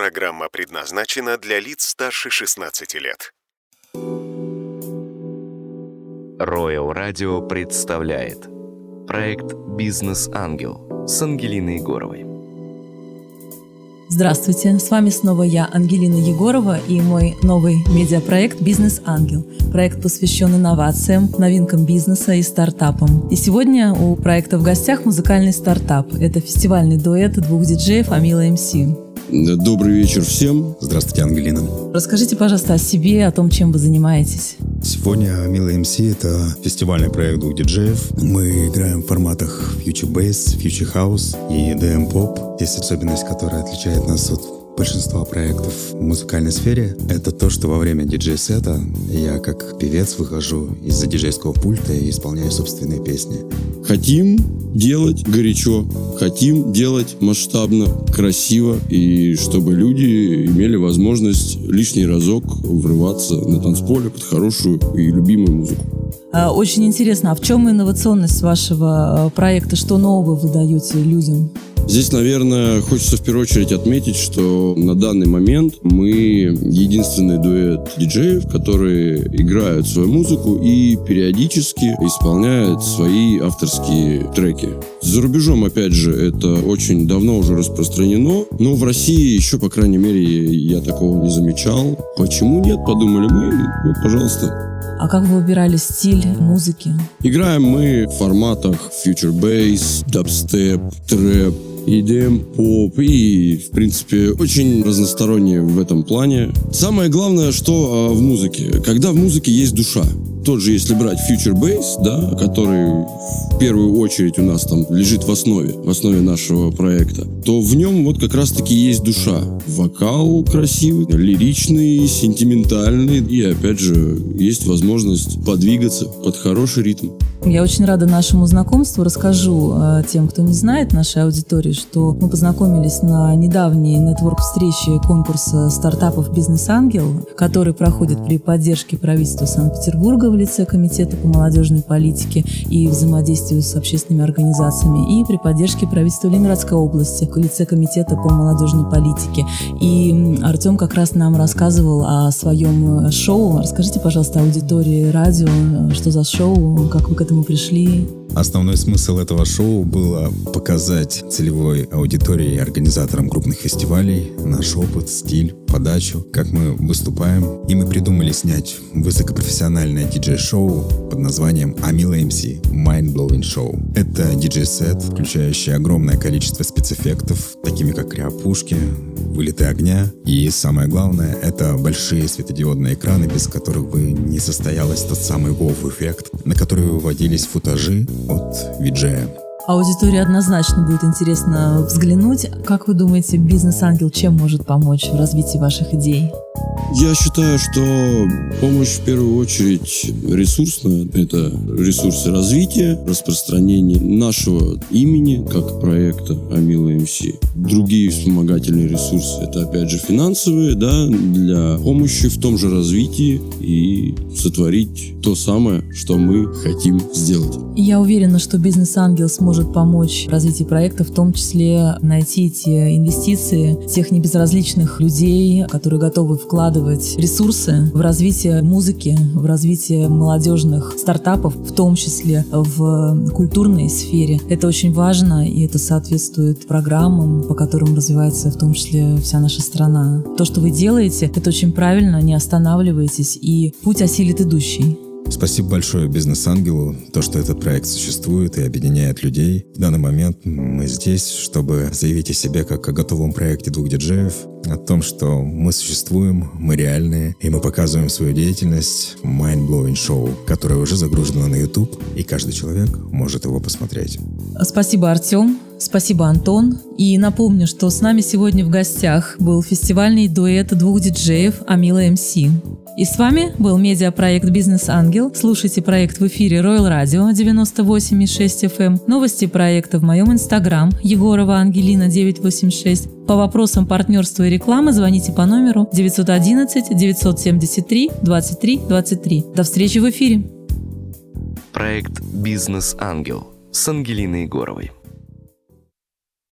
Программа предназначена для лиц старше 16 лет. Royal Radio представляет проект «Бизнес-ангел» с Ангелиной Егоровой. Здравствуйте, с вами снова я, Ангелина Егорова, и мой новый медиапроект «Бизнес-ангел». Проект посвящен инновациям, новинкам бизнеса и стартапам. И сегодня у проекта в гостях музыкальный стартап. Это фестивальный дуэт двух диджеев Амила МС. Добрый вечер всем. Здравствуйте, Ангелина. Расскажите, пожалуйста, о себе, о том, чем вы занимаетесь. Сегодня Мила МС — это фестивальный проект двух диджеев. Мы играем в форматах Future Bass, Future House и DM Pop. Есть особенность, которая отличает нас от большинства проектов в музыкальной сфере, это то, что во время диджей-сета я как певец выхожу из-за диджейского пульта и исполняю собственные песни. Хотим делать горячо, хотим делать масштабно, красиво, и чтобы люди имели возможность лишний разок врываться на танцполе под хорошую и любимую музыку. А, очень интересно, а в чем инновационность вашего э, проекта? Что нового вы даете людям? Здесь, наверное, хочется в первую очередь отметить, что на данный момент мы единственный дуэт диджеев, которые играют свою музыку и периодически исполняют свои авторские треки. За рубежом, опять же, это очень давно уже распространено, но в России еще, по крайней мере, я такого не замечал. Почему нет, подумали мы, вот, пожалуйста. А как вы выбирали стиль музыки? Играем мы в форматах future bass, dubstep, трэп, EDM, поп и, в принципе, очень разносторонние в этом плане. Самое главное, что а, в музыке. Когда в музыке есть душа. Тот же, если брать Future Bass, да, который в первую очередь у нас там лежит в основе, в основе нашего проекта, то в нем вот как раз-таки есть душа. Вокал красивый, лиричный, сентиментальный, и опять же есть возможность подвигаться под хороший ритм. Я очень рада нашему знакомству. Расскажу э, тем, кто не знает нашей аудитории, что мы познакомились на недавней нетворк-встрече конкурса стартапов «Бизнес-ангел», который проходит при поддержке правительства Санкт-Петербурга в лице Комитета по молодежной политике и взаимодействию с общественными организациями, и при поддержке правительства Ленинградской области в лице Комитета по молодежной политике. И Артем как раз нам рассказывал о своем э, шоу. Расскажите, пожалуйста, аудитории радио, э, что за шоу, как вы к этому пришли? Основной смысл этого шоу было показать целевой аудитории и организаторам крупных фестивалей наш опыт, стиль, подачу, как мы выступаем. И мы придумали снять высокопрофессиональное диджей-шоу под названием Амила МС Mind Blowing Show. Это диджей-сет, включающий огромное количество спецэффектов, такими как кряопушки, вылеты огня. И самое главное, это большие светодиодные экраны, без которых бы не состоялось тот самый вов-эффект, на который выводились футажи от виджея. Аудитории однозначно будет интересно взглянуть. Как вы думаете, бизнес-ангел чем может помочь в развитии ваших идей? Я считаю, что помощь в первую очередь ресурсная. Это ресурсы развития, распространение нашего имени как проекта Амила МС. Другие вспомогательные ресурсы это опять же финансовые, да, для помощи в том же развитии и сотворить то самое, что мы хотим сделать. Я уверена, что бизнес-ангел сможет помочь в развитии проекта, в том числе найти те инвестиции тех небезразличных людей, которые готовы вкладывать ресурсы в развитие музыки, в развитие молодежных стартапов, в том числе в культурной сфере. Это очень важно, и это соответствует программам, по которым развивается в том числе вся наша страна. То, что вы делаете, это очень правильно, не останавливайтесь, и путь осилит идущий. Спасибо большое бизнес-ангелу, то, что этот проект существует и объединяет людей. В данный момент мы здесь, чтобы заявить о себе как о готовом проекте двух диджеев, о том, что мы существуем, мы реальные, и мы показываем свою деятельность Mind-Blowing Show, которое уже загружено на YouTube, и каждый человек может его посмотреть. Спасибо, Артем. Спасибо, Антон. И напомню, что с нами сегодня в гостях был фестивальный дуэт двух диджеев Амила МС. И с вами был медиапроект «Бизнес-ангел». Слушайте проект в эфире Royal Radio 98,6 FM. Новости проекта в моем инстаграм Егорова Ангелина 986. По вопросам партнерства и рекламы звоните по номеру 911 973 23 23. До встречи в эфире. Проект «Бизнес-ангел» с Ангелиной Егоровой.